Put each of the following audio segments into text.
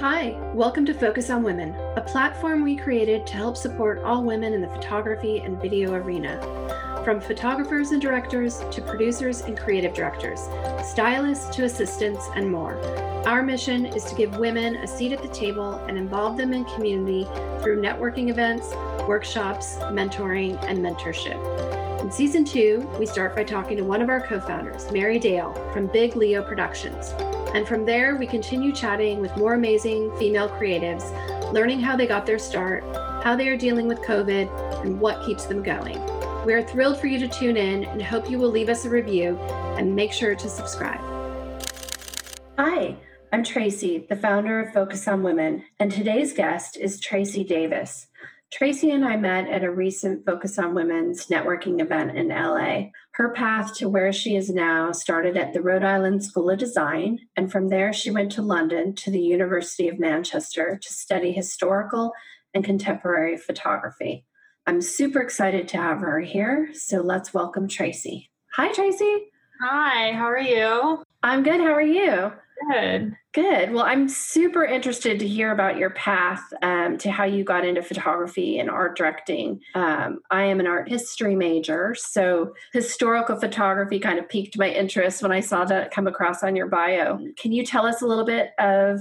Hi, welcome to Focus on Women, a platform we created to help support all women in the photography and video arena. From photographers and directors to producers and creative directors, stylists to assistants, and more. Our mission is to give women a seat at the table and involve them in community through networking events, workshops, mentoring, and mentorship. In season two, we start by talking to one of our co founders, Mary Dale from Big Leo Productions. And from there, we continue chatting with more amazing female creatives, learning how they got their start, how they are dealing with COVID, and what keeps them going. We are thrilled for you to tune in and hope you will leave us a review and make sure to subscribe. Hi, I'm Tracy, the founder of Focus on Women, and today's guest is Tracy Davis. Tracy and I met at a recent Focus on Women's networking event in LA. Her path to where she is now started at the Rhode Island School of Design, and from there she went to London to the University of Manchester to study historical and contemporary photography. I'm super excited to have her here, so let's welcome Tracy. Hi, Tracy. Hi, how are you? I'm good. How are you? Good. Good. Well, I'm super interested to hear about your path um, to how you got into photography and art directing. Um, I am an art history major, so historical photography kind of piqued my interest when I saw that come across on your bio. Can you tell us a little bit of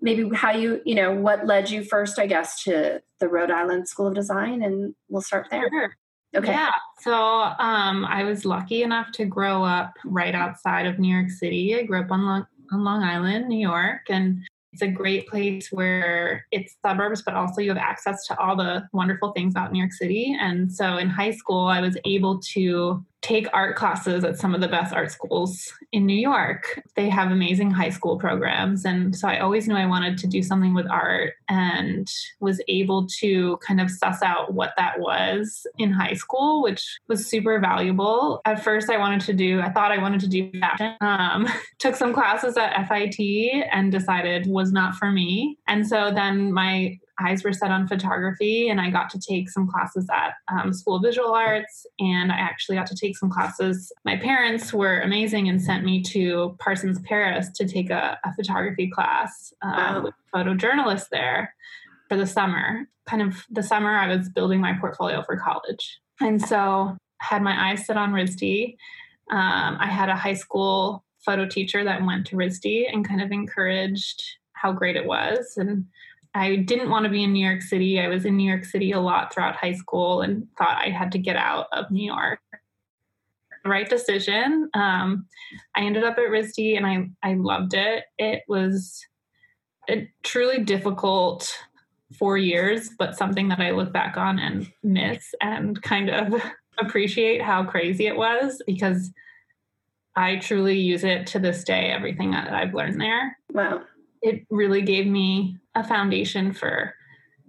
maybe how you, you know, what led you first, I guess, to the Rhode Island School of Design? And we'll start there. Sure. Okay. Yeah. So um, I was lucky enough to grow up right outside of New York City. I grew up on Long, on Long Island, New York, and it's a great place where it's suburbs, but also you have access to all the wonderful things about New York City. And so in high school, I was able to take art classes at some of the best art schools in New York. They have amazing high school programs. And so I always knew I wanted to do something with art and was able to kind of suss out what that was in high school, which was super valuable. At first, I wanted to do, I thought I wanted to do fashion. Um, took some classes at FIT and decided was not for me. And so then my eyes were set on photography and i got to take some classes at um, school of visual arts and i actually got to take some classes. My parents were amazing and sent me to parsons paris to take a, a photography class uh, wow. with photojournalists there for the summer. Kind of the summer i was building my portfolio for college. And so had my eyes set on risd um, i had a high school photo teacher that went to risd and kind of encouraged how great it was and I didn't want to be in New York City. I was in New York City a lot throughout high school and thought I had to get out of New York. Right decision. Um, I ended up at RISD and I, I loved it. It was a truly difficult four years, but something that I look back on and miss and kind of appreciate how crazy it was because I truly use it to this day, everything that I've learned there. Wow. It really gave me a foundation for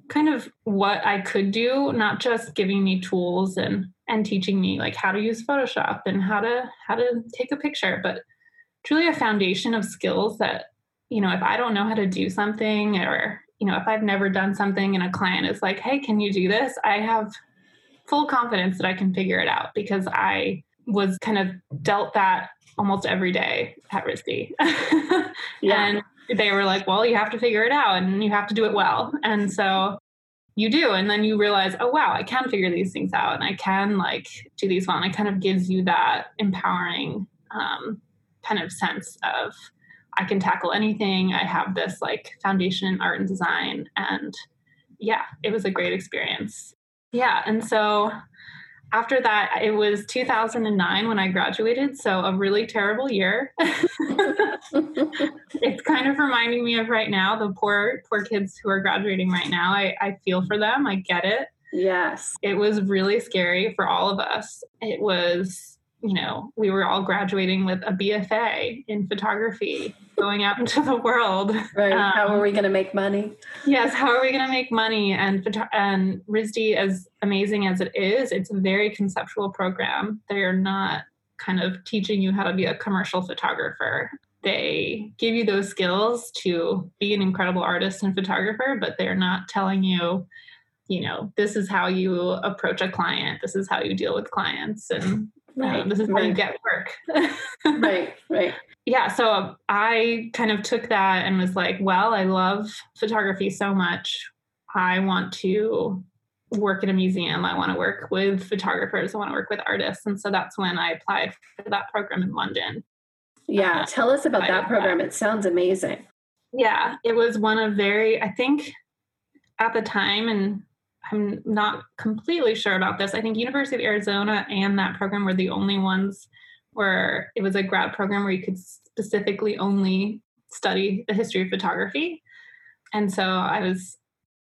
kind of what I could do, not just giving me tools and and teaching me like how to use Photoshop and how to how to take a picture, but truly a foundation of skills that you know if I don't know how to do something or you know if I've never done something and a client is like, "Hey, can you do this?" I have full confidence that I can figure it out because I was kind of dealt that almost every day at RISD. yeah. And they were like, well, you have to figure it out and you have to do it well. And so you do. And then you realize, oh, wow, I can figure these things out and I can like do these well. And it kind of gives you that empowering um, kind of sense of, I can tackle anything. I have this like foundation in art and design. And yeah, it was a great experience. Yeah. And so after that, it was 2009 when I graduated, so a really terrible year. it's kind of reminding me of right now the poor poor kids who are graduating right now. I, I feel for them. I get it. Yes. It was really scary for all of us. It was you know, we were all graduating with a BFA in photography, going out into the world. Right. Um, how are we going to make money? Yes. How are we going to make money? And and RISD, as amazing as it is, it's a very conceptual program. They are not kind of teaching you how to be a commercial photographer. They give you those skills to be an incredible artist and photographer, but they're not telling you you know this is how you approach a client this is how you deal with clients and Right. Um, this is where you get work. right, right. yeah, so I kind of took that and was like, well, I love photography so much. I want to work in a museum. I want to work with photographers. I want to work with artists. And so that's when I applied for that program in London. Yeah, uh, tell us about that program. It sounds amazing. Yeah, it was one of very, I think at the time, and I'm not completely sure about this. I think University of Arizona and that program were the only ones where it was a grad program where you could specifically only study the history of photography. And so I was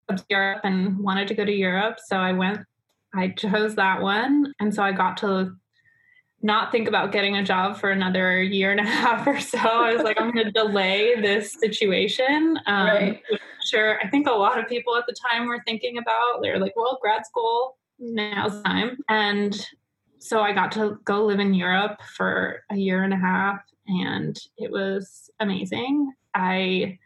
up to Europe and wanted to go to Europe. So I went, I chose that one. And so I got to not think about getting a job for another year and a half or so. I was like, I'm going to delay this situation. Um, right. Sure. I think a lot of people at the time were thinking about, they're like, well, grad school, now's time. And so I got to go live in Europe for a year and a half, and it was amazing. I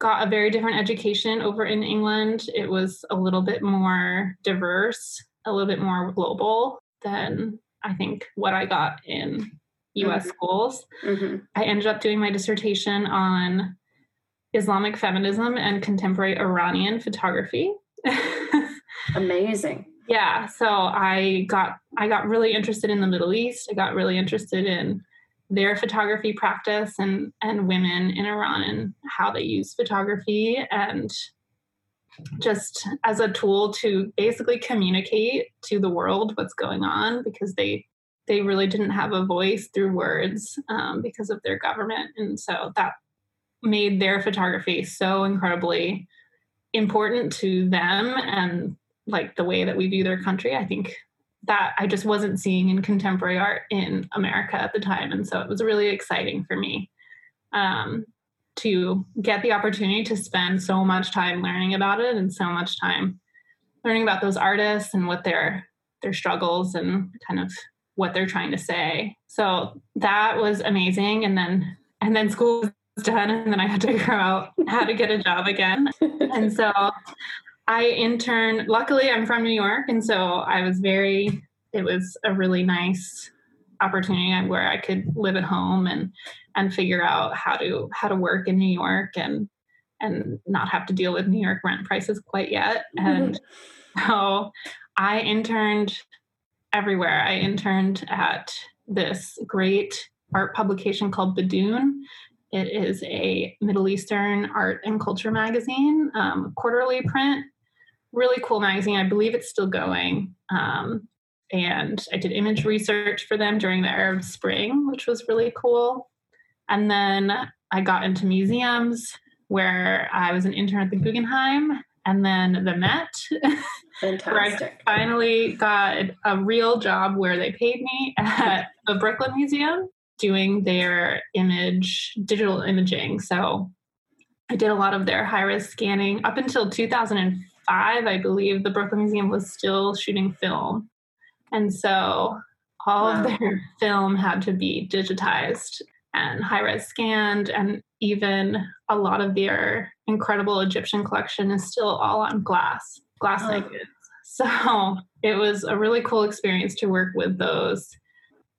got a very different education over in England. It was a little bit more diverse, a little bit more global than I think what I got in US mm-hmm. schools. Mm-hmm. I ended up doing my dissertation on Islamic feminism and contemporary Iranian photography. Amazing. Yeah, so I got I got really interested in the Middle East. I got really interested in their photography practice and and women in Iran and how they use photography and just as a tool to basically communicate to the world what's going on because they they really didn't have a voice through words um, because of their government. And so that made their photography so incredibly important to them and like the way that we view their country. I think that i just wasn't seeing in contemporary art in america at the time. And so it was really exciting for me. Um, to get the opportunity to spend so much time learning about it and so much time learning about those artists and what their their struggles and kind of what they're trying to say. So that was amazing. And then and then school was done and then i had to figure out how to get a job again. And so I interned, luckily, I'm from New York. And so I was very, it was a really nice opportunity where I could live at home and and figure out how to how to work in New York and and not have to deal with New York rent prices quite yet. And so I interned everywhere. I interned at this great art publication called Bidoun. It is a Middle Eastern art and culture magazine, um, quarterly print really cool magazine. I believe it's still going. Um, and I did image research for them during the Arab Spring, which was really cool. And then I got into museums where I was an intern at the Guggenheim and then the Met. Fantastic. I finally got a real job where they paid me at the Brooklyn Museum doing their image, digital imaging. So I did a lot of their high res scanning up until 2005, I believe, the Brooklyn Museum was still shooting film. And so all wow. of their film had to be digitized and high res scanned. And even a lot of their incredible Egyptian collection is still all on glass, glass oh. negatives. So it was a really cool experience to work with those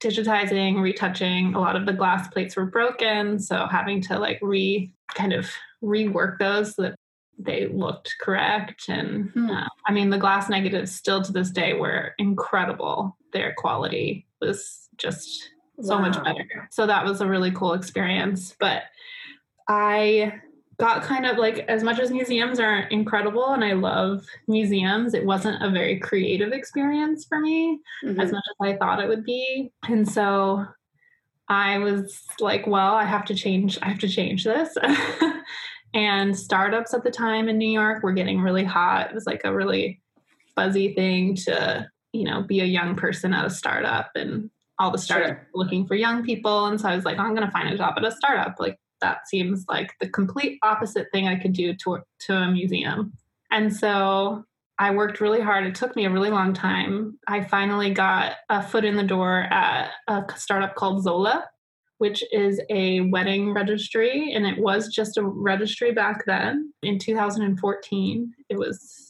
digitizing, retouching. A lot of the glass plates were broken. So having to like re kind of rework those so that they looked correct. And hmm. uh, I mean, the glass negatives still to this day were incredible. Their quality was just so wow. much better. So that was a really cool experience. But I got kind of like as much as museums are incredible and I love museums, it wasn't a very creative experience for me mm-hmm. as much as I thought it would be. And so I was like, well, I have to change, I have to change this. And startups at the time in New York were getting really hot. It was like a really fuzzy thing to, you know, be a young person at a startup and all the startups sure. looking for young people. And so I was like, oh, I'm going to find a job at a startup. Like that seems like the complete opposite thing I could do to, to a museum. And so I worked really hard. It took me a really long time. I finally got a foot in the door at a startup called Zola, which is a wedding registry. And it was just a registry back then in 2014. It was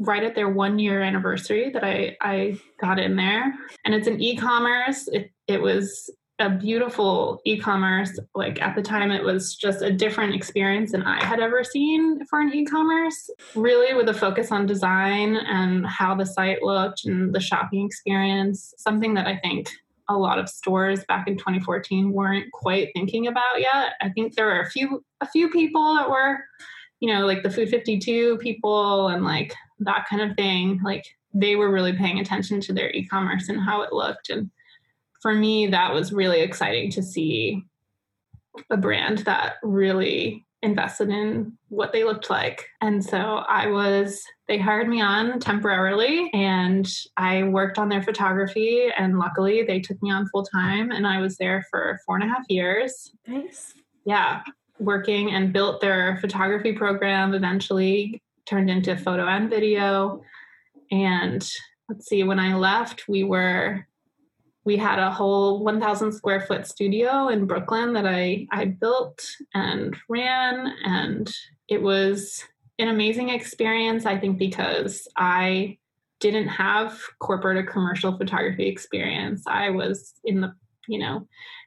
right at their one year anniversary that I, I got in there. And it's an e commerce. It, it was a beautiful e-commerce like at the time it was just a different experience than i had ever seen for an e-commerce really with a focus on design and how the site looked and the shopping experience something that i think a lot of stores back in 2014 weren't quite thinking about yet i think there were a few a few people that were you know like the food 52 people and like that kind of thing like they were really paying attention to their e-commerce and how it looked and for me, that was really exciting to see a brand that really invested in what they looked like. And so I was, they hired me on temporarily and I worked on their photography. And luckily, they took me on full time and I was there for four and a half years. Nice. Yeah, working and built their photography program, eventually turned into photo and video. And let's see, when I left, we were we had a whole 1000 square foot studio in brooklyn that i i built and ran and it was an amazing experience i think because i didn't have corporate or commercial photography experience i was in the you know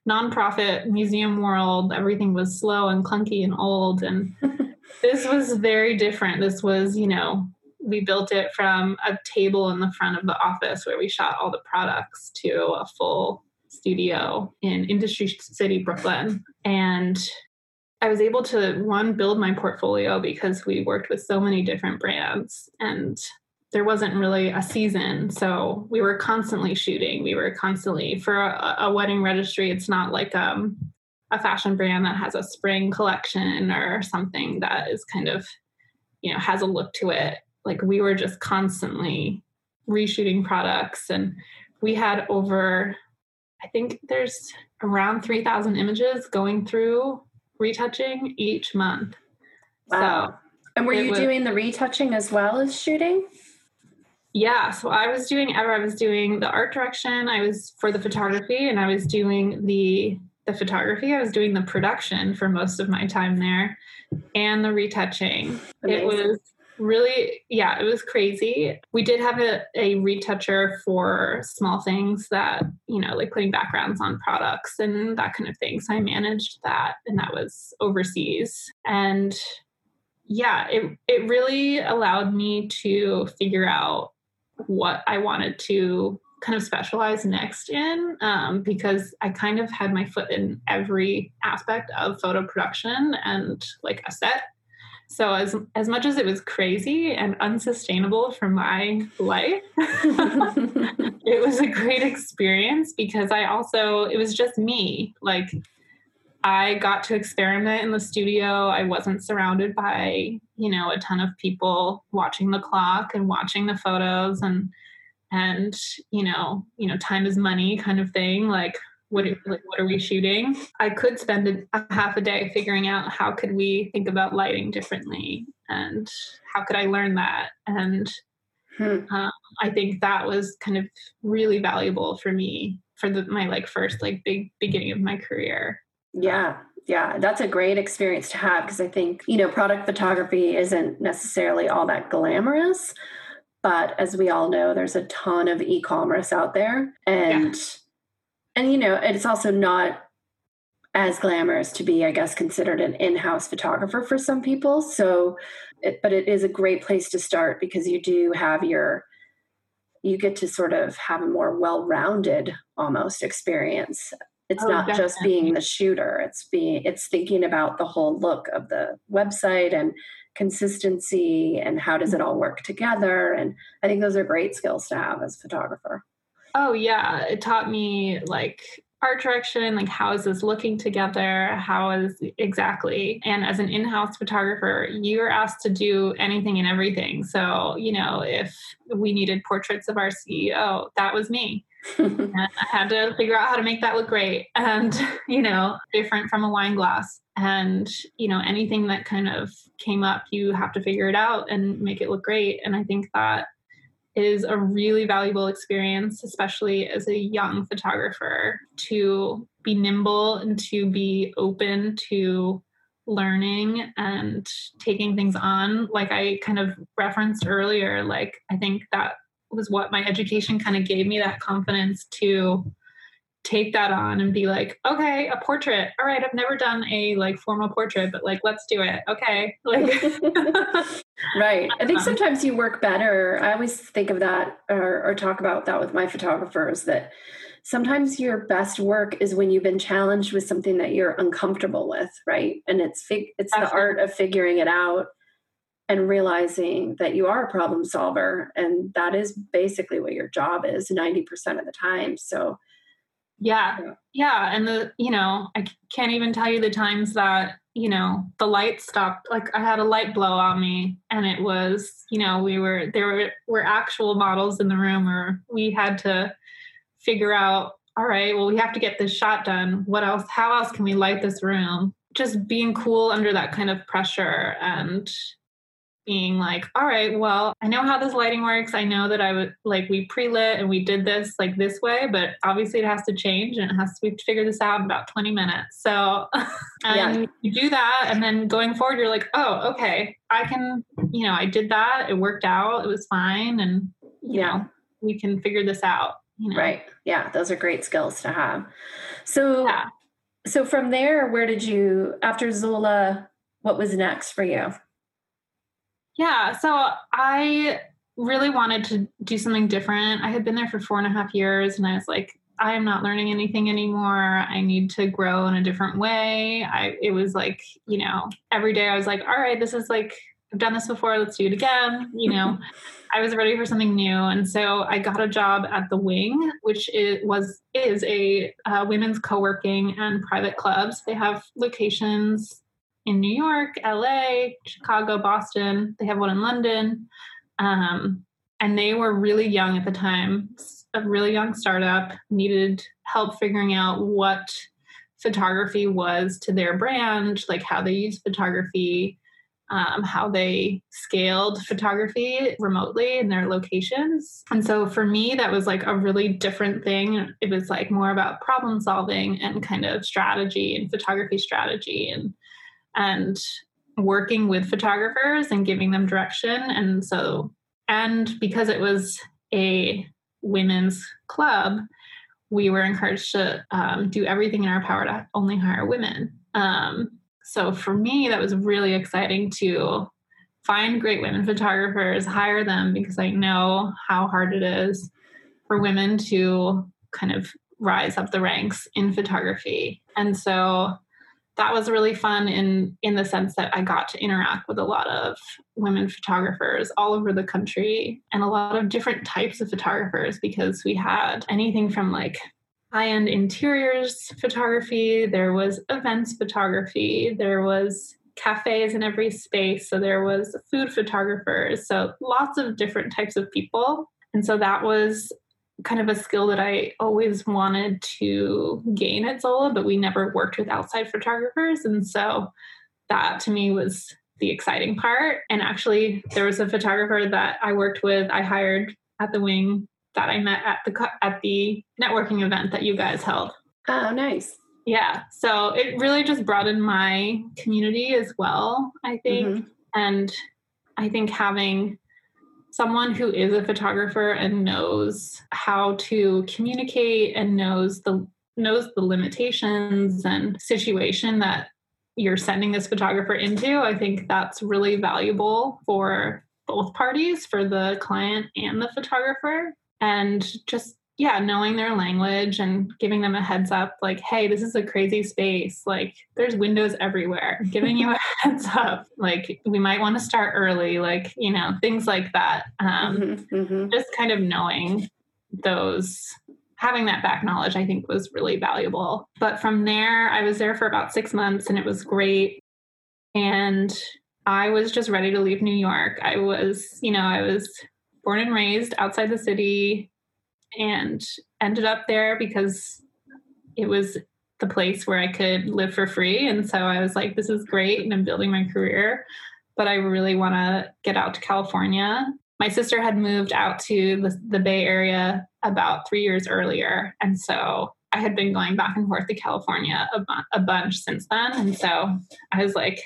nonprofit museum world. Everything was slow and clunky and old. And this was very different. This was you know we built it from a table in the front of the office where we shot all the products to a full studio in Industry City, Brooklyn. And I was able to one build my portfolio because we worked with so many different brands. And there wasn't really a season. So we were constantly shooting. We were constantly for a, a wedding registry, it's not like um, a fashion brand that has a spring collection or something that is kind of, you know, has a look to it like we were just constantly reshooting products and we had over i think there's around 3000 images going through retouching each month wow so and were you was, doing the retouching as well as shooting yeah so i was doing ever i was doing the art direction i was for the photography and i was doing the the photography i was doing the production for most of my time there and the retouching. Amazing. it was really yeah it was crazy. We did have a, a retoucher for small things that you know like putting backgrounds on products and that kind of thing so i managed that and that was overseas. And yeah it it really allowed me to figure out what i wanted to kind of specialize next in um, because I kind of had my foot in every aspect of photo production and like a set so as as much as it was crazy and unsustainable for my life, it was a great experience because I also it was just me. Like I got to experiment in the studio. I wasn't surrounded by, you know, a ton of people watching the clock and watching the photos and and you know, you know, time is money kind of thing. Like what are, like what are we shooting i could spend a, a, half a day figuring out how could we think about lighting differently and how could i learn that and hmm. um, i think that was kind of really valuable for me for the, my like first like big beginning of my career yeah. Yeah. That's a great experience to have because i think you know product photography isn't necessarily all that glamorous but as we all know there's a ton of e-commerce out there. And yeah. and you know it's also not as glamorous to be i guess considered an in-house photographer for some people. So it, but it is a great place to start because you do have your you get to sort of have a more well-rounded almost experience it's oh, not definitely. just being the shooter it's being it's thinking about the whole look of the website and consistency and how does it all work together and i think those are great skills to have as a photographer Oh yeah, it taught me like art direction, like how is this looking together? How is exactly? And as an in-house photographer, you're asked to do anything and everything. So, you know, if we needed portraits of our CEO, that was me. I had to figure out how to make that look great and, you know, different from a wine glass. And, you know, anything that kind of came up, you have to figure it out and make it look great. And I think that is a really valuable experience, especially as a young photographer, to be nimble and to be open to learning and taking things on. Like I kind of referenced earlier, like I think that was what my education kind of gave me that confidence to take that on and be like, okay, a portrait. All right, I've never done a like formal portrait, but like let's do it. Okay. Like Right. I think um, sometimes you work better. I always think of that or, or talk about that with my photographers that sometimes your best work is when you've been challenged with something that you're uncomfortable with, right? And it's fig- it's the art of figuring it out and realizing that you are a problem solver and that is basically what your job is 90% of the time. So yeah. Yeah, and the you know, I can't even tell you the times that you know the light stopped like i had a light blow on me and it was you know we were there were, were actual models in the room or we had to figure out all right well we have to get this shot done what else how else can we light this room just being cool under that kind of pressure and being like all right well i know how this lighting works i know that i would like we pre-lit and we did this like this way but obviously it has to change and it has to we figure this out in about 20 minutes so and yeah. you do that and then going forward you're like oh okay i can you know i did that it worked out it was fine and you yeah. know we can figure this out you know? Right. Yeah, those are great skills to have. So, yeah. so from there, where did you after Zola? What was next for you? Yeah, so I really wanted to do something different. I had been there for four and a half years, and I was like, I am not learning anything anymore. I need to grow in a different way. I it was like, you know, every day I was like, all right, this is like I've done this before, let's do it again, you know. I was ready for something new, and so I got a job at the Wing, which is, was is a uh, women's co-working and private clubs. They have locations in New York, LA, Chicago, Boston. They have one in London, um, and they were really young at the time. A really young startup needed help figuring out what photography was to their brand, like how they use photography um, how they scaled photography remotely in their locations. And so for me, that was like a really different thing. It was like more about problem solving and kind of strategy and photography strategy and and working with photographers and giving them direction. And so and because it was a women's club, we were encouraged to um, do everything in our power to only hire women. Um, so for me, that was really exciting to find great women photographers, hire them because I know how hard it is for women to kind of rise up the ranks in photography. And so that was really fun in in the sense that I got to interact with a lot of women photographers all over the country and a lot of different types of photographers because we had anything from like high end interiors photography, there was events photography, there was cafes in every space. So there was food photographers. So lots of different types of people. And so that was kind of a skill that I always wanted to gain at Zola, but we never worked with outside photographers. And so that to me was the exciting part. And actually, there was a photographer that I worked with, I hired at the wing that I met at the at the networking event that you guys held. Oh, nice. Yeah. So it really just broadened my community as well, I think. Mm-hmm. And I think having someone who is a photographer and knows how to communicate and knows the knows the limitations and situation that you're sending this photographer into, I think that's really valuable for both parties, for the client and the photographer. And just yeah knowing their language and giving them a heads up like hey this is a crazy space. Like there's windows everywhere. Giving you a heads up like we might want to start early like you know things like that. Um, mm-hmm, mm-hmm. just kind of knowing those having that back knowledge i think was really valuable. But from there i was there for about six months and it was great. And i was just ready to leave new york. I was you know i was born and raised outside the city and ended up there because it was the place where I could live for free. And so I was like, this is great. And I'm building my career, but I really want to get out to California. My sister had moved out to the, the Bay Area about three years earlier. And so I had been going back and forth to California a, bu- a bunch since then. And so I was like,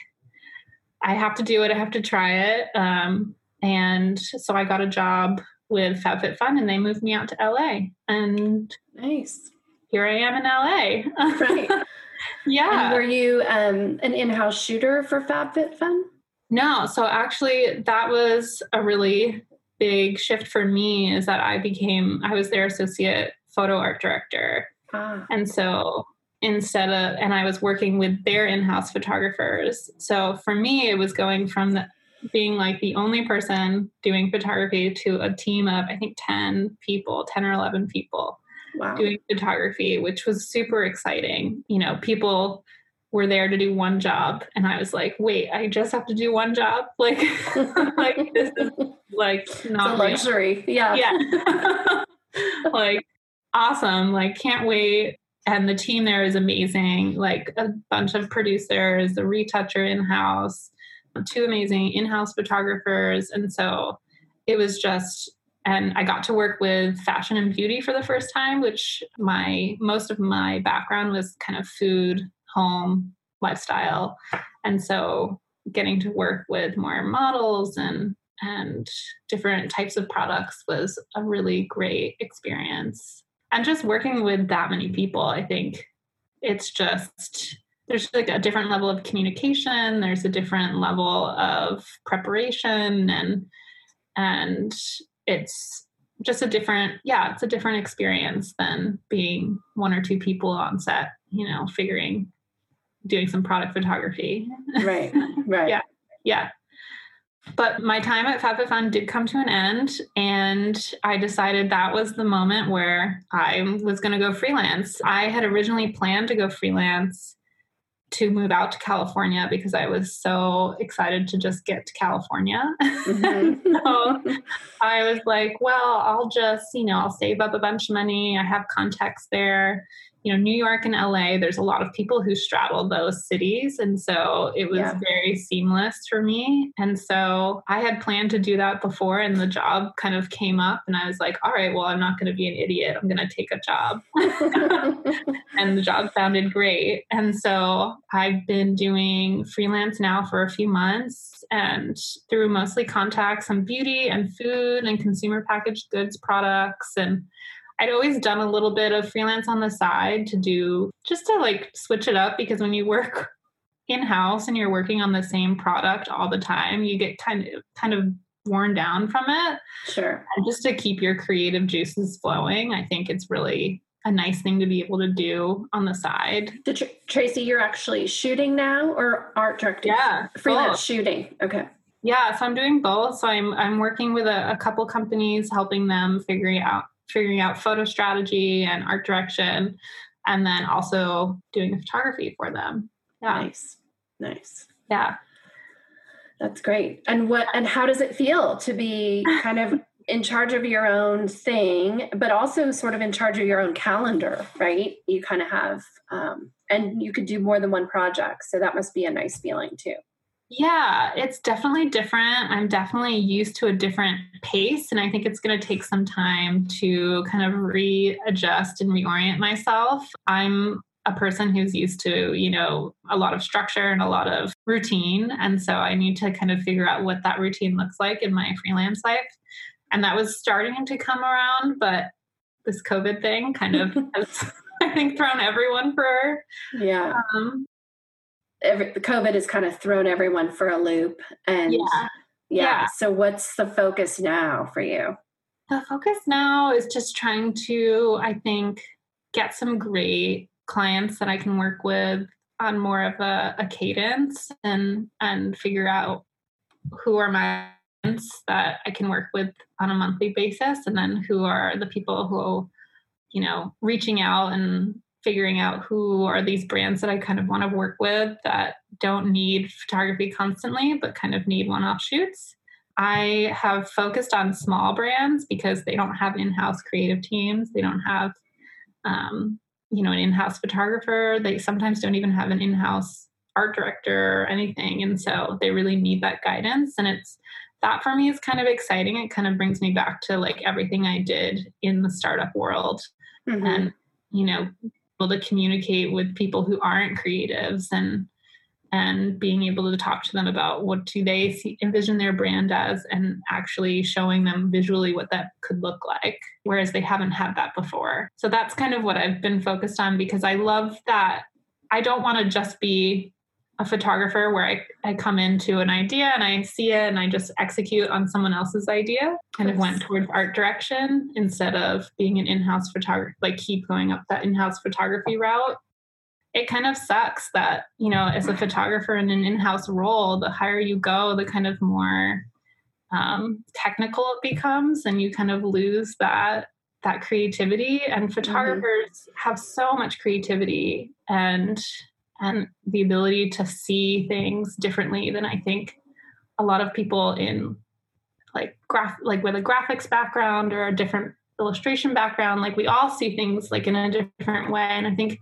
I have to do it. I have to try it. Um, and so I got a job with FabFitFun and they moved me out to LA. And nice. here I am in LA. right. yeah. And were you um, an in-house shooter for FabFitFun? No. So actually, that was a really big shift for me. Is that I became I was their associate photo art director, ah. and so instead of and I was working with their in-house photographers. So for me, it was going from the, being like the only person doing photography to a team of I think 10 people, 10 or 11 people wow. doing photography, which was super exciting. You know, people were there to do one job and I was like, wait, I just have to do one job? Like like this is like not luxury. Real. Yeah. Yeah. like awesome. Like can't wait. And the team there is amazing. Like a bunch of producers, the retoucher in house, two amazing in-house photographers. And so it was just and I got to work with fashion and beauty for the first time, which my most of my background was kind of food, home, lifestyle. And so getting to work with more models and and different types of products was a really great experience. And just working with that many people, I think it's just there's like a different level of communication, there's a different level of preparation and and it's just a different yeah it's a different experience than being one or two people on set you know figuring doing some product photography. Right right. Yeah yeah. But my time at FabFitFun did come to an end and i decided that was the moment where i was going to go freelance. I had originally planned to go freelance to move out to California because I was so excited to just get to California. Mm-hmm. so I was like, well, I'll just, you know, I'll save up a bunch of money. I have contacts there you know, New York and LA, there's a lot of people who straddle those cities. And so it was yeah. very seamless for me. And so I had planned to do that before, and the job kind of came up. And I was like, all right, well, I'm not going to be an idiot. I'm going to take a job. and the job sounded great. And so I've been doing freelance now for a few months and through mostly contacts on beauty and food and consumer packaged goods products and I'd always done a little bit of freelance on the side to do just to like switch it up because when you work in house and you're working on the same product all the time, you get kind of kind of worn down from it. Sure. And just to keep your creative juices flowing, I think it's really a nice thing to be able to do on the side. Did Tr- Tracy, you're actually shooting now or art directing? Yeah, freelance both. shooting. Okay. Yeah, so I'm doing both. So I'm I'm working with a, a couple companies, helping them figuring out figuring out photo strategy and art direction, and then also doing the photography for them. Yeah. Nice. Nice. Yeah. That's great. And what and how does it feel to be kind of in charge of your own thing, but also sort of in charge of your own calendar, right? You kind of have um, and you could do more than one project. So that must be a nice feeling too. Yeah, it's definitely different. I'm definitely used to a different pace, and I think it's going to take some time to kind of readjust and reorient myself. I'm a person who's used to, you know, a lot of structure and a lot of routine. And so I need to kind of figure out what that routine looks like in my freelance life. And that was starting to come around, but this COVID thing kind of has, I think, thrown everyone for yeah. Um, every, COVID has kind of thrown everyone for a loop. And yeah. yeah. yeah. So what's the focus now for you? The focus now is just trying to, I think, get some great clients that I can work with on more of a, a cadence and and figure out who are my clients that I can work with on a monthly basis and then who are the people who you know reaching out and figuring out who are these brands that I kind of want to work with that don't need photography constantly, but kind of need one off shoots. I have focused on small brands because they don't have in house creative teams. They don't have, um, you know, an in house photographer. They sometimes don't even have an in house art director or anything. And so they really need that guidance. And it's that for me is kind of exciting. It kind of brings me back to like everything I did in the startup world. Mm-hmm. And, you know, able to communicate with people who aren't creatives and and being able to talk to them about what do they see, envision their brand as and actually showing them visually what that could look like whereas they haven't had that before. So that's kind of what i've been focused on because i love that. I don't want to just be a photographer where I, I come into an idea and I see it and I just execute on someone else's idea. Kind of went towards art direction instead of being an in-house photographer, like keep going up that in-house photography route it kind of sucks that you know as a photographer in an in-house role the higher you go the kind of more um, technical it becomes and you kind of lose that that creativity and mm-hmm. photographers mm-hmm. have so much creativity and and the ability to see things differently than i think a lot of people in like graph like with a graphics background or a different illustration background like we all see things like in a different way and i think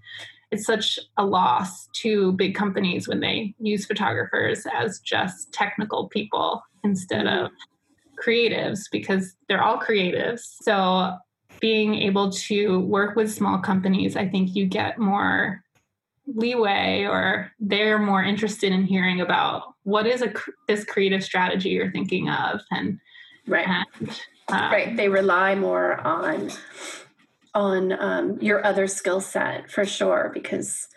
it's such a loss to big companies when they use photographers as just technical people instead mm-hmm. of creatives because they're all creatives. So being able to work with small companies, I think you get more leeway or they're more interested in hearing about what is a this creative strategy you're thinking of and right. and, um, right. They rely more on on um, your other skill set for sure because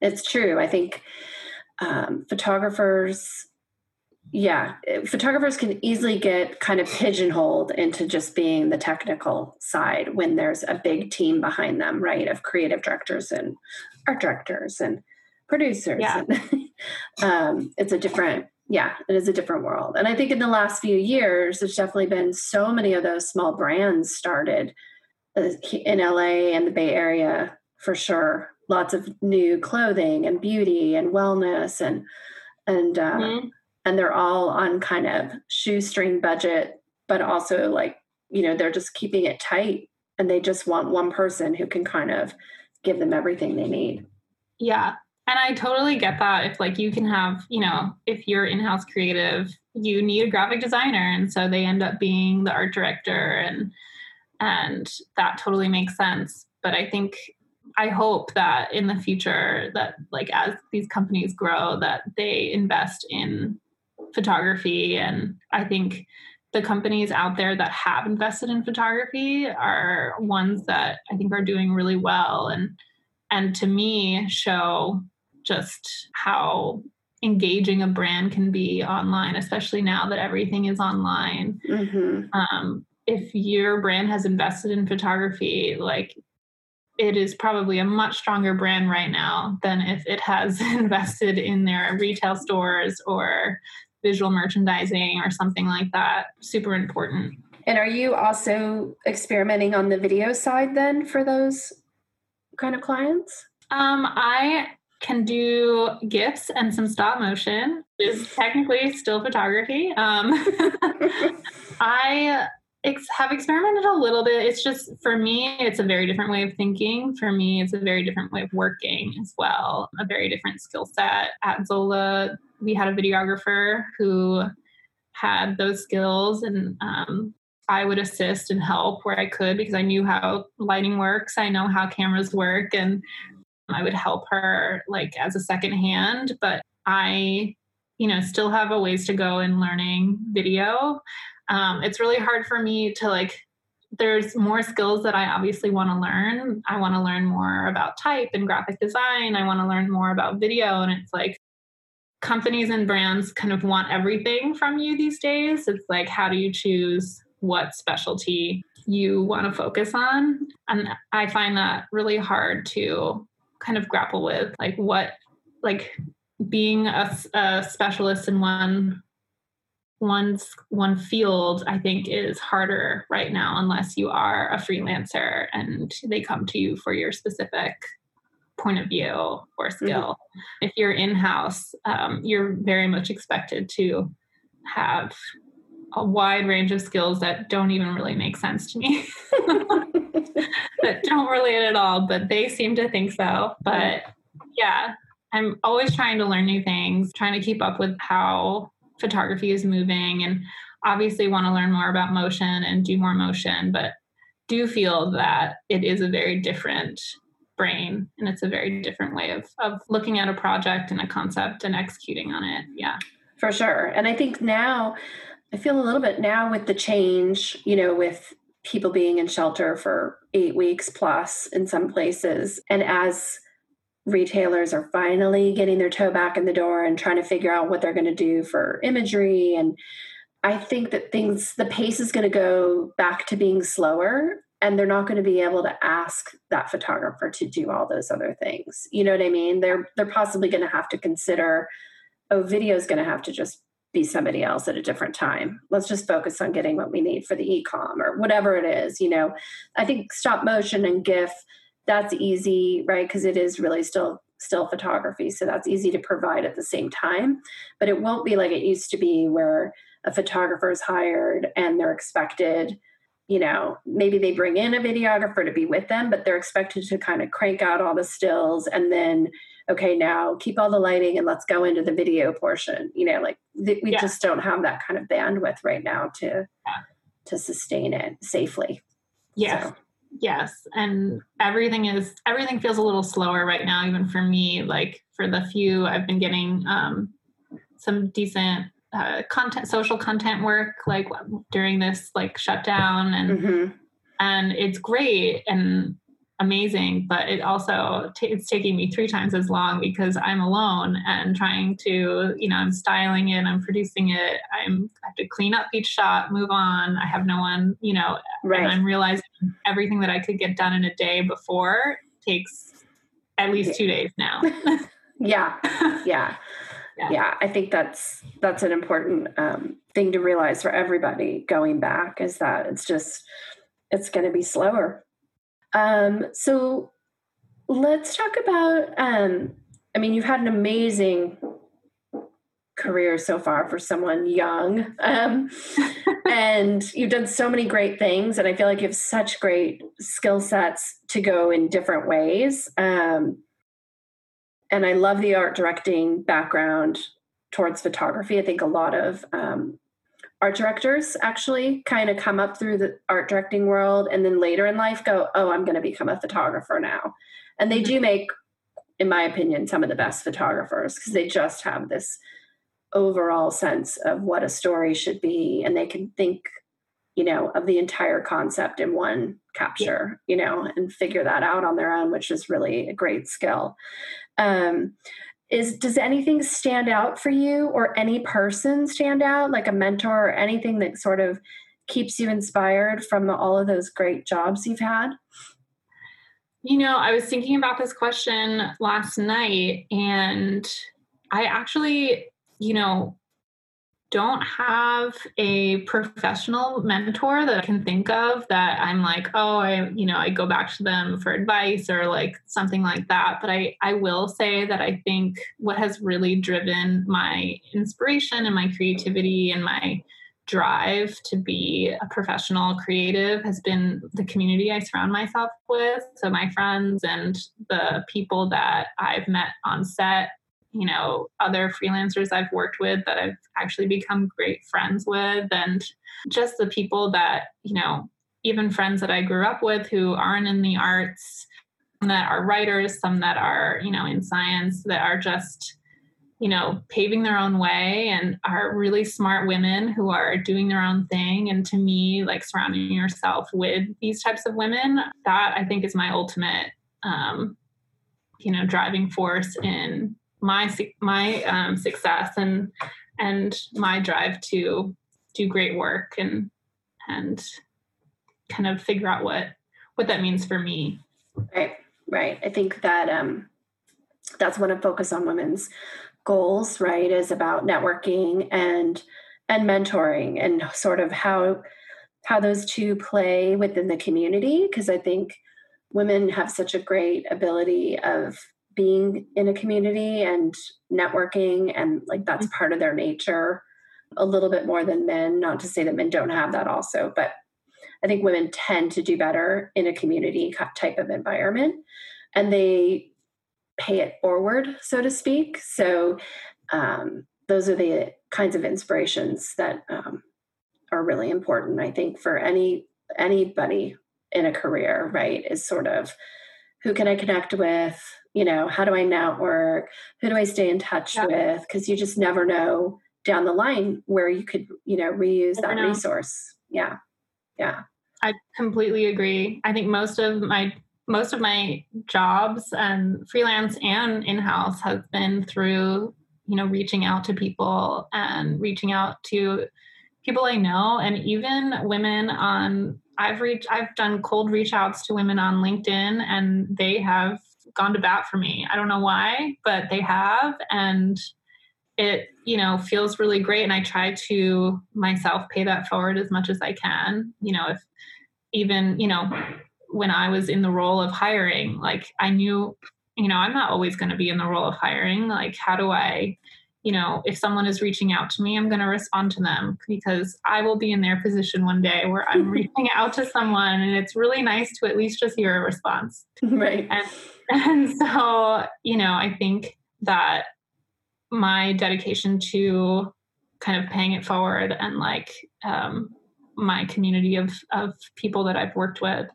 it's true. I think um, photographers yeah photographers can easily get kind of pigeonholed into just being the technical side when there's a big team behind them right of creative directors and art directors and producers yeah. and, um, it's a different yeah it is a different world and i think in the last few years there's definitely been so many of those small brands started in LA and the Bay Area for sure. Lots of new clothing and beauty and wellness and and uh, mm-hmm. and they're all on kind of shoestring budget, but also like you know they're just keeping it tight and they just want one person who can kind of give them everything they need. Yeah. And I totally get that. If like you can have, you know, if you're in-house creative, you need a graphic designer and so they end up being the art director and and that totally makes sense but i think i hope that in the future that like as these companies grow that they invest in photography and i think the companies out there that have invested in photography are ones that i think are doing really well and and to me show just how engaging a brand can be online especially now that everything is online mm-hmm. um, if your brand has invested in photography, like it is probably a much stronger brand right now than if it has invested in their retail stores or visual merchandising or something like that. Super important. And are you also experimenting on the video side then for those kind of clients? Um, I can do GIFs and some stop motion. Is technically still photography. Um, I ex- have experimented a little bit. It's just for me, it's a very different way of thinking. For me, it's a very different way of working as well. A very different skill set. At Zola, we had a videographer who had those skills, and um, I would assist and help where I could because I knew how lighting works. I know how cameras work, and I would help her like as a second hand. But I, you know, still have a ways to go in learning video um, it's really hard for me to like there's more skills that I obviously want to learn. I want to learn more about type and graphic design. I want to learn more about video. And it's like companies and brands kind of want everything from you these days. It's like, how do you choose what specialty you want to focus on? And I find that really hard to kind of grapple with. Like, what, like, being a, a specialist in one one's one field i think is harder right now unless you are a freelancer and they come to you for your specific point of view or mm-hmm. skill mm-hmm. if you're in-house um, you're very much expected to have a wide range of skills that don't even really make sense to me that don't relate at all but they seem to think so but yeah i'm always trying to learn new things trying to keep up with how photography is moving and obviously want to learn more about motion and do more motion, but do feel that it is a very different brain and it's a very different way of of looking at a project and a concept and executing on it. Yeah. For sure. And i think now i feel a little bit now with the change you know with people being in shelter for 8 weeks plus in some places and as retailers are finally getting their toe back in the door and trying to figure out what they're going to do for imagery and I think that things, the pace is going to go back to being slower and they're not going to be able to ask that photographer to do all those other things. You know what I mean? They're, they're possibly going to have to consider, oh, video is going to have to just be somebody else at a different time. Let's just focus on getting what we need for the e-com or whatever it is. You know, I think stop motion and GIF, that's easy, right? Because it is really still still photography. So that's easy to provide at the same time. But it won't be like it used to be where a photographer is hired and they're expected you know maybe they bring in a videographer to be with them but they're expected to kind of crank out all the stills and then okay now keep all the lighting and let's go into the video portion you know like th- we yeah. just don't have that kind of bandwidth right now to yeah. to sustain it safely Yeah. so. Yes and everything is everything feels a little slower right now even for me like for the few i've been getting um some decent uh, content social content work like during this like shutdown and mm-hmm. and it's great and amazing but it also t- it's taking me three times as long because i'm alone and trying to you know i'm styling it i'm producing it i'm i have to clean up each shot move on i have no one you know right. and i'm realizing everything that i could get done in a day before takes at least two days now yeah yeah yeah. yeah. i think that's that's an important um, thing to realize for everybody going back is that it's just it's going to be slower um, so let's talk about um, i mean you've had an amazing career so far for someone young um, and you've done so many great things and i feel like you have such great skill sets to go in different ways um, and I love the art directing background towards photography. I think a lot of um, art directors actually kind of come up through the art directing world and then later in life go, oh, I'm going to become a photographer now. And they do make, in my opinion, some of the best photographers because they just have this overall sense of what a story should be and they can think you know of the entire concept in one capture yeah. you know and figure that out on their own which is really a great skill um, is does anything stand out for you or any person stand out like a mentor or anything that sort of keeps you inspired from all of those great jobs you've had? You know i was thinking about this question last night and i actually you know don't have a professional mentor that I can think of that I'm like, oh, I, you know, I go back to them for advice or like something like that. But I, I will say that I think what has really driven my inspiration and my creativity and my drive to be a professional creative has been the community I surround myself with. So my friends and the people that I've met on set you know other freelancers i've worked with that i've actually become great friends with and just the people that you know even friends that i grew up with who aren't in the arts that are writers some that are you know in science that are just you know paving their own way and are really smart women who are doing their own thing. And to me like surrounding yourself with these types of women that i think is my ultimate um you know driving force in my my um, success and and my drive to do great work and and kind of figure out what what that means for me. Right right. I think that um that's one of focus on women's goals right is about networking and and mentoring and sort of how how those two play within the community because i think women have such a great ability of being in a community and networking and like that's mm-hmm. part of their nature a little bit more than men not to say that men don't have that also but i think women tend to do better in a community type of environment and they pay it forward so to speak so um, those are the kinds of inspirations that um, are really important i think for any anybody in a career right is sort of who can I connect with? You know, how do I network? Who do I stay in touch yeah. with? Because you just never know down the line where you could, you know, reuse that know. resource. Yeah. Yeah. I completely agree. I think most of my most of my jobs and freelance and in-house has been through you know reaching out to people and reaching out to people i know and even women on i've reached i've done cold reach outs to women on linkedin and they have gone to bat for me. I don't know why but they have. And it you know feels really great. And i try to myself pay that forward as much as i can. You know if even you know when i was in the role of hiring like i knew you know, I'm not always going to be in the role of hiring. Like, how do I, you know, if someone is reaching out to me, I'm going to respond to them because I will be in their position one day where I'm reaching out to someone and it's really nice to at least just hear a response. Right. And, and so, you know, I think that my dedication to kind of paying it forward and like um, my community of, of people that I've worked with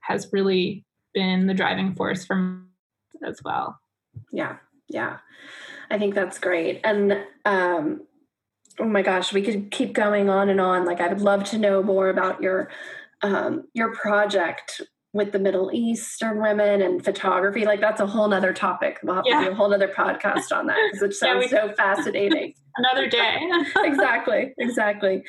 has really been the driving force for as well. Yeah, yeah. I think that's great. And um, oh my gosh, we could keep going on and on. Like I would love to know more about your um, your project with the Middle Eastern women and photography. Like that's a whole nother topic. We'll have yeah. to do a whole other podcast on that because it sounds yeah, so fascinating. Another day. exactly, exactly.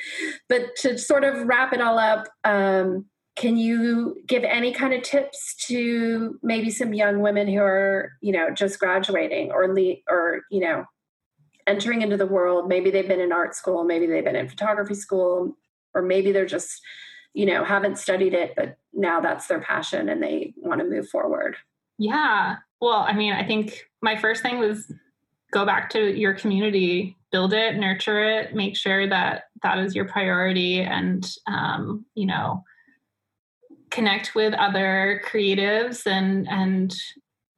But to sort of wrap it all up, um, can you give any kind of tips to maybe some young women who are you know just graduating or le- or you know entering into the world? Maybe they've been in art school maybe they've been in photography school or maybe they're just you know haven't studied it but now that's their passion and they want to move forward. Yeah. Well i mean i think my first thing was go back to your community build it nurture it make sure that that is your priority and um, you know connect with other creatives and and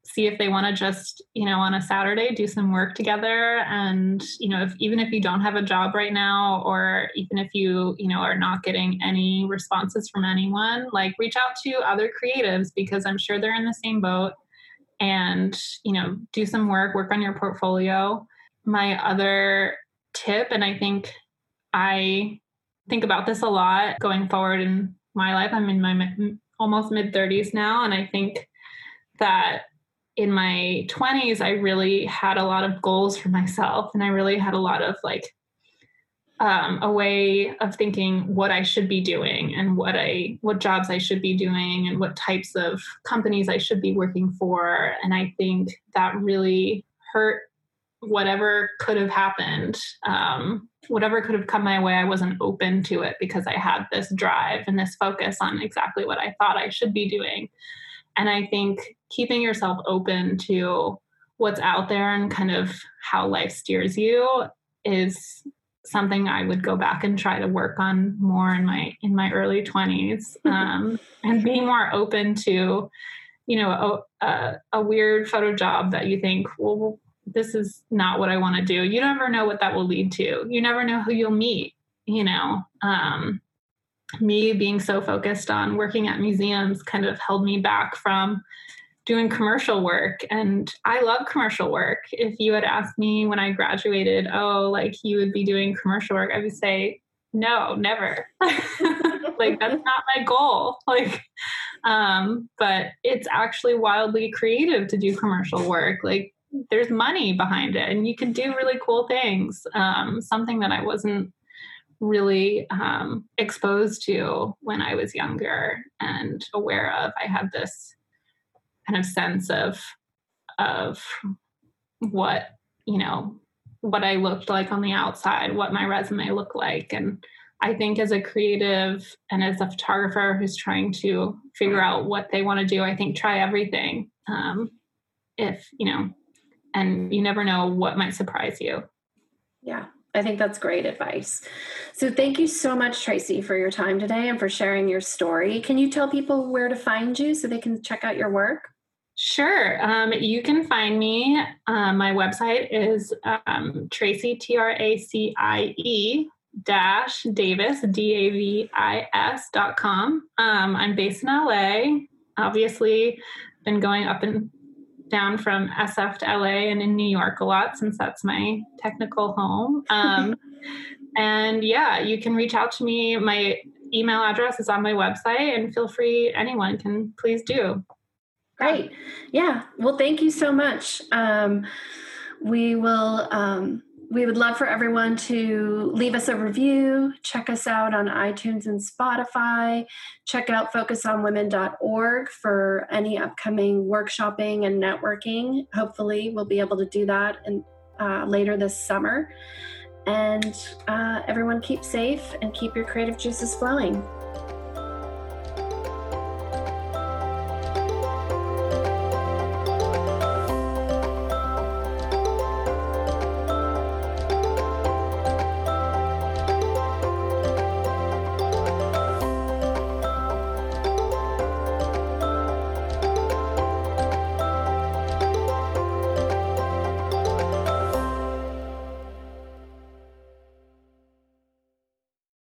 see if they want to just you know on a saturday do some work together. And you know if even if you don't have a job right now or even if you you know are not getting any responses from anyone like reach out to other creatives because i'm sure they're in the same boat. And you know do some work work on your portfolio. My other tip and i think i think about this a lot going forward in my life. I'm in my almost mid 30s now. And I think that in my 20s, I really had a lot of goals for myself. And I really had a lot of like um, a way of thinking what I should be doing and what I what jobs I should be doing and what types of companies I should be working for. And I think that really hurt whatever could have happened, um, whatever could have come my way, I wasn't open to it because I had this drive and this focus on exactly what I thought I should be doing. And I think keeping yourself open to what's out there and kind of how life steers you is something I would go back and try to work on more in my in my early 20s um, and being more open to you know a, a, a, weird photo job that you think well this is not what I want to do. You never know what that will lead to. You never know who you'll meet, you know. Um, me being so focused on working at museums kind of held me back from doing commercial work and I love commercial work. If you had asked me when I graduated, oh, like you would be doing commercial work, I would say, no, never. like that's not my goal. Like um but it's actually wildly creative to do commercial work. Like there's money behind it and you can do really cool things um, something that i wasn't really um, exposed to when i was younger and aware of. I had this kind of sense of of what you know what i looked like on the outside what my resume looked like and i think as a creative and as a photographer who's trying to figure out what they want to do i think try everything um, if you know and you never know what might surprise you. Yeah, I think that's great advice. So, thank you so much, Tracie, for your time today and for sharing your story. Can you tell people where to find you so they can check out your work? Sure. Um, you can find me. Um, my website is um, Tracie, T R A C I E dash Davis, D A V I S dot com. Um, I'm based in LA. Obviously, been going up and down from SF to LA and in New York a lot since that's my technical home. Um, and yeah, you can reach out to me. My email address is on my website, and feel free, anyone can please do. Great. Yeah. Well, thank you so much. Um, we will. Um, we would love for everyone to leave us a review, check us out on iTunes and Spotify, check out focusonwomen.org for any upcoming workshopping and networking. Hopefully, we'll be able to do that in, uh, later this summer. And uh, everyone keep safe and keep your creative juices flowing.